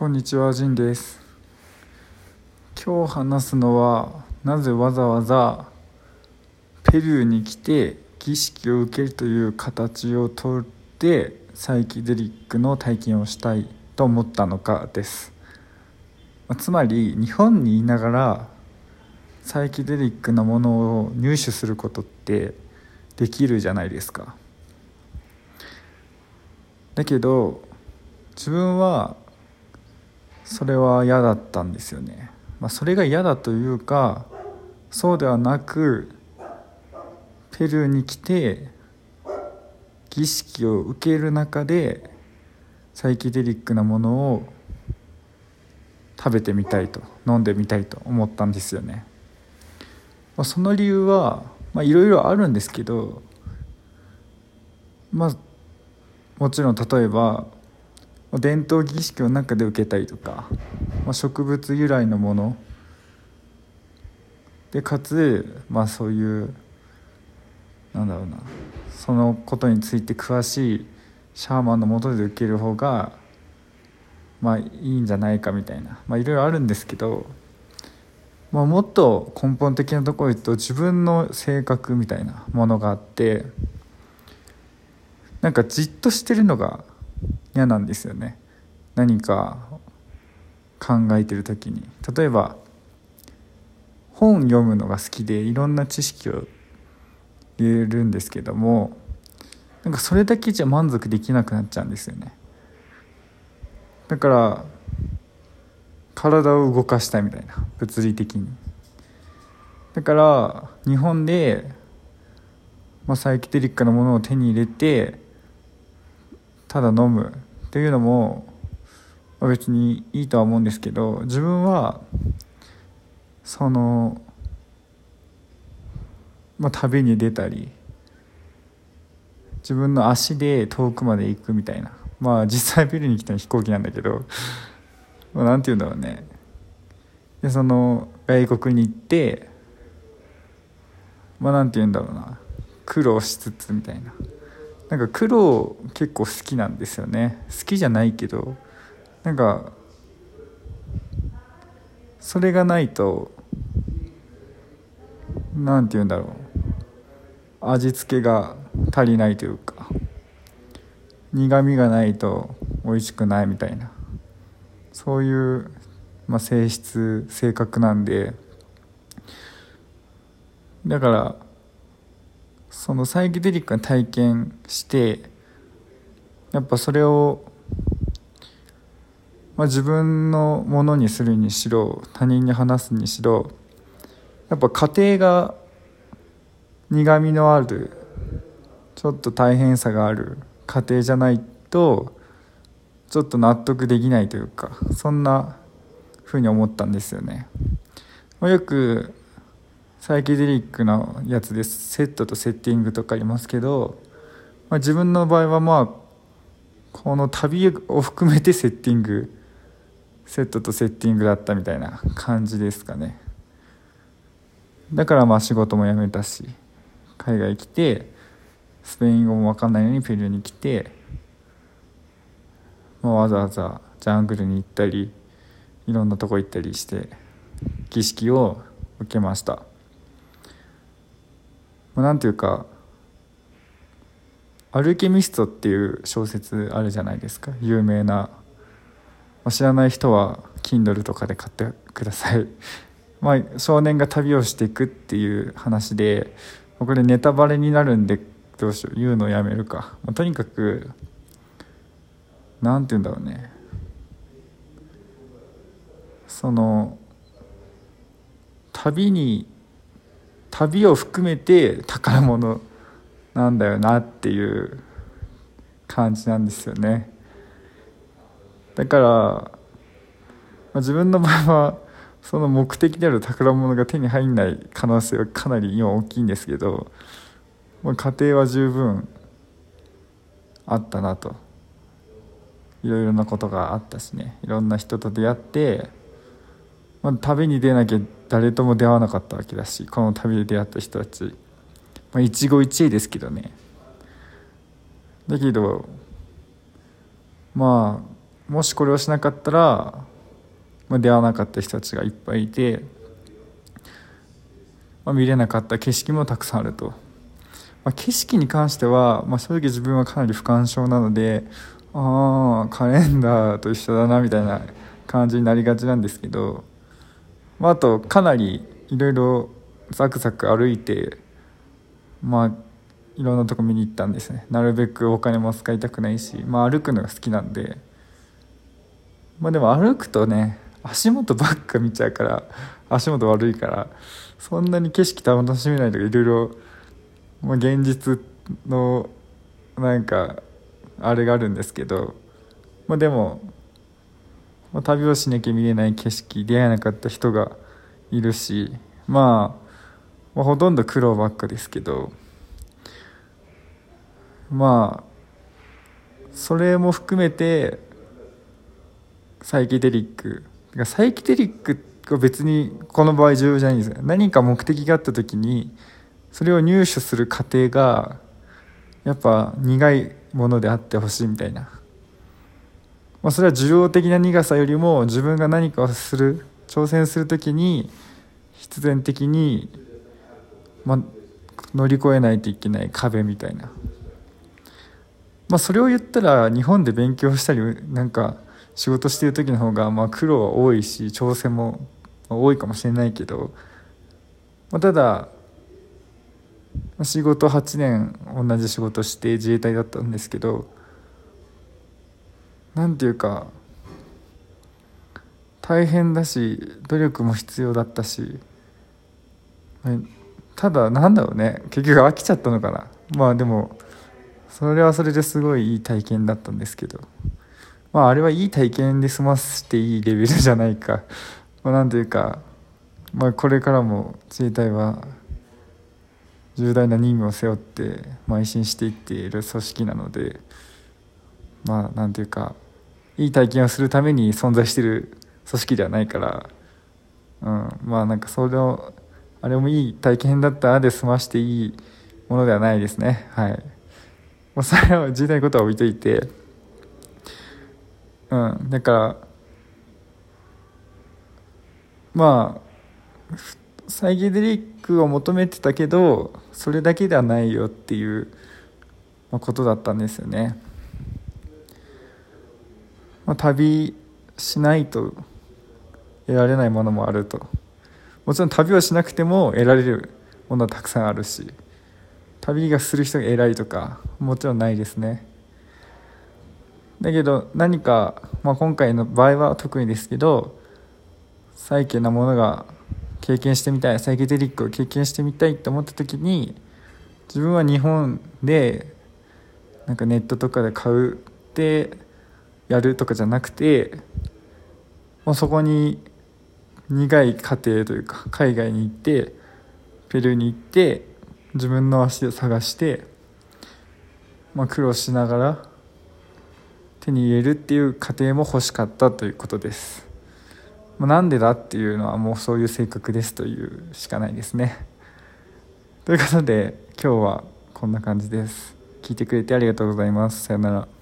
こんにちは、ジンです。今日話すのは、なぜわざわざペルーに来て儀式を受けるという形をとってサイキデリックの体験をしたいと思ったのかです。つまり、日本にいながらサイキデリックなものを入手することってできるじゃないですか。だけど自分はそれは嫌だったんですよね、まあ、それが嫌だというかそうではなくペルーに来て儀式を受ける中でサイキデリックなものを食べてみたいと飲んでみたいと思ったんですよね、まあ、その理由はいろいろあるんですけどまあもちろん例えば伝統儀式の中で受けたりとか、まあ、植物由来のもの。でかつ、まあ、そういうなんだろうなそのことについて詳しいシャーマンのもとで受ける方がまあいいんじゃないかみたいな。まあいろいろあるんですけど、まあ、もっと根本的なところで言うと自分の性格みたいなものがあってなんかじっとしてるのが嫌なんですよね。何か考えてる時に。例えば本読むのが好きでいろんな知識を入れるんですけどもなんかそれだけじゃ満足できなくなっちゃうんですよね。だから体を動かしたいみたいな物理的に。だから日本で、まあ、サイキデリックなものを手に入れてただ飲むっていうのも別にいいとは思うんですけど自分はその、まあ、旅に出たり自分の足で遠くまで行くみたいな。まあ実際ビルに来たのは飛行機なんだけど、まあ、て言うんだろうね。でその外国に行ってまあなんて言うんだろうな。苦労しつつみたいな。なんか苦労結構好きなんですよね。好きじゃないけどなんかそれがないとなんて言うんだろう。味付けが足りないというか苦みがないと美味しくないみたいな。そういう、まあ、性質性格なんで。だからそのサイキデリックな体験してやっぱそれを、まあ、自分のものにするにしろ他人に話すにしろやっぱ家庭が苦みのあるちょっと大変さがある家庭じゃないとちょっと納得できないというかそんな風に思ったんですよね。よくサイキデリックなやつです。セットとセッティングとかありますけど、まあ、自分の場合はまあこの旅を含めてセッティング。セットとセッティングだったみたいな感じですかね。だからまあ仕事も辞めたし海外来てスペイン語も分かんないのにペルーに来て、まあ、わざわざジャングルに行ったりいろんなとこ行ったりして儀式を受けました。まあ、なんていうか「アルケミスト」っていう小説あるじゃないですか。有名な、まあ、知らない人は Kindle とかで買ってください。まあ少年が旅をしていくっていう話でこれネタバレになるんでどうしよう。言うのをやめるか、まあ、とにかくなんて言うんだろうね。その旅に旅を含めて宝物なんだよなっていう感じなんですよね。だから、まあ、自分の場合はその目的である宝物が手に入んない可能性はかなり今大きいんですけど、まあ、家庭は十分あったなと。いろいろなことがあったしね。いろんな人と出会って、まあ、旅に出なきゃ誰とも出会わなかったわけだしこの旅で出会った人たち、まあ、一期一会ですけどね。だけどまあもしこれをしなかったら、まあ、出会わなかった人たちがいっぱいいて、まあ、見れなかった景色もたくさんあると、まあ、景色に関しては、まあ、正直自分はかなり不干渉なのでああカレンダーと一緒だなみたいな感じになりがちなんですけど、まあ、あとかなりいろいろザクザク歩いてまあいろんなとこ見に行ったんですね。なるべくお金も使いたくないし、まあ、歩くのが好きなんで。まあでも歩くとね足元ばっか見ちゃうから足元悪いからそんなに景色楽しめないとかいろいろ、まあ、現実のなんかあれがあるんですけど、まあ、でも、まあ、旅をしなきゃ見れない景色出会えなかった人がいるし、まあ、まあほとんど苦労ばっかですけどまあそれも含めてサイケデリックサイケデリックが別にこの場合重要じゃないんですよ。何か目的があった時にそれを入手する過程がやっぱ苦いものであってほしいみたいな、まあ、それは受容的な苦さよりも自分が何かをする挑戦する時に必然的に、まあ、乗り越えないといけない壁みたいな、まあ、それを言ったら日本で勉強したりなんか仕事してる時の方がまあ苦労は多いし挑戦も多いかもしれないけど、まあ、ただ仕事8年同じ仕事して自衛隊だったんですけど何ていうか大変だし努力も必要だったしただなんだろうね結局飽きちゃったのかなまあでもそれはそれですごいいい体験だったんですけど。まああれはいい体験で済ませていいレベルじゃないか、まあ、なんていうか、まあ、これからも自衛隊は重大な任務を背負って邁進していっている組織なのでまあなんていうかいい体験をするために存在してる組織ではないから、うん、まあなんかそれをあれもいい体験だったで済ましていいものではないですねはい。まあ、それは自衛隊のことは置いといてうんだからまあサイゲデリックを求めてたけどそれだけではないよっていうことだったんですよね、まあ、旅しないと得られないものもあると。もちろん旅をしなくても得られるものはたくさんあるし旅がする人が偉いとかもちろんないですね。だけど何か、まあ、今回の場合は特にですけどサイケなものが経験してみたいサイケデリックを経験してみたいって思った時に自分は日本でなんかネットとかで買うってやるとかじゃなくてもうそこに苦い過程というか海外に行ってペルーに行って自分の足を探して、まあ、苦労しながら手に入れるっていう過程も欲しかったということです。まなんでだっていうのはもうそういう性格ですというしかないですね。ということで今日はこんな感じです。聞いてくれてありがとうございます。さよなら。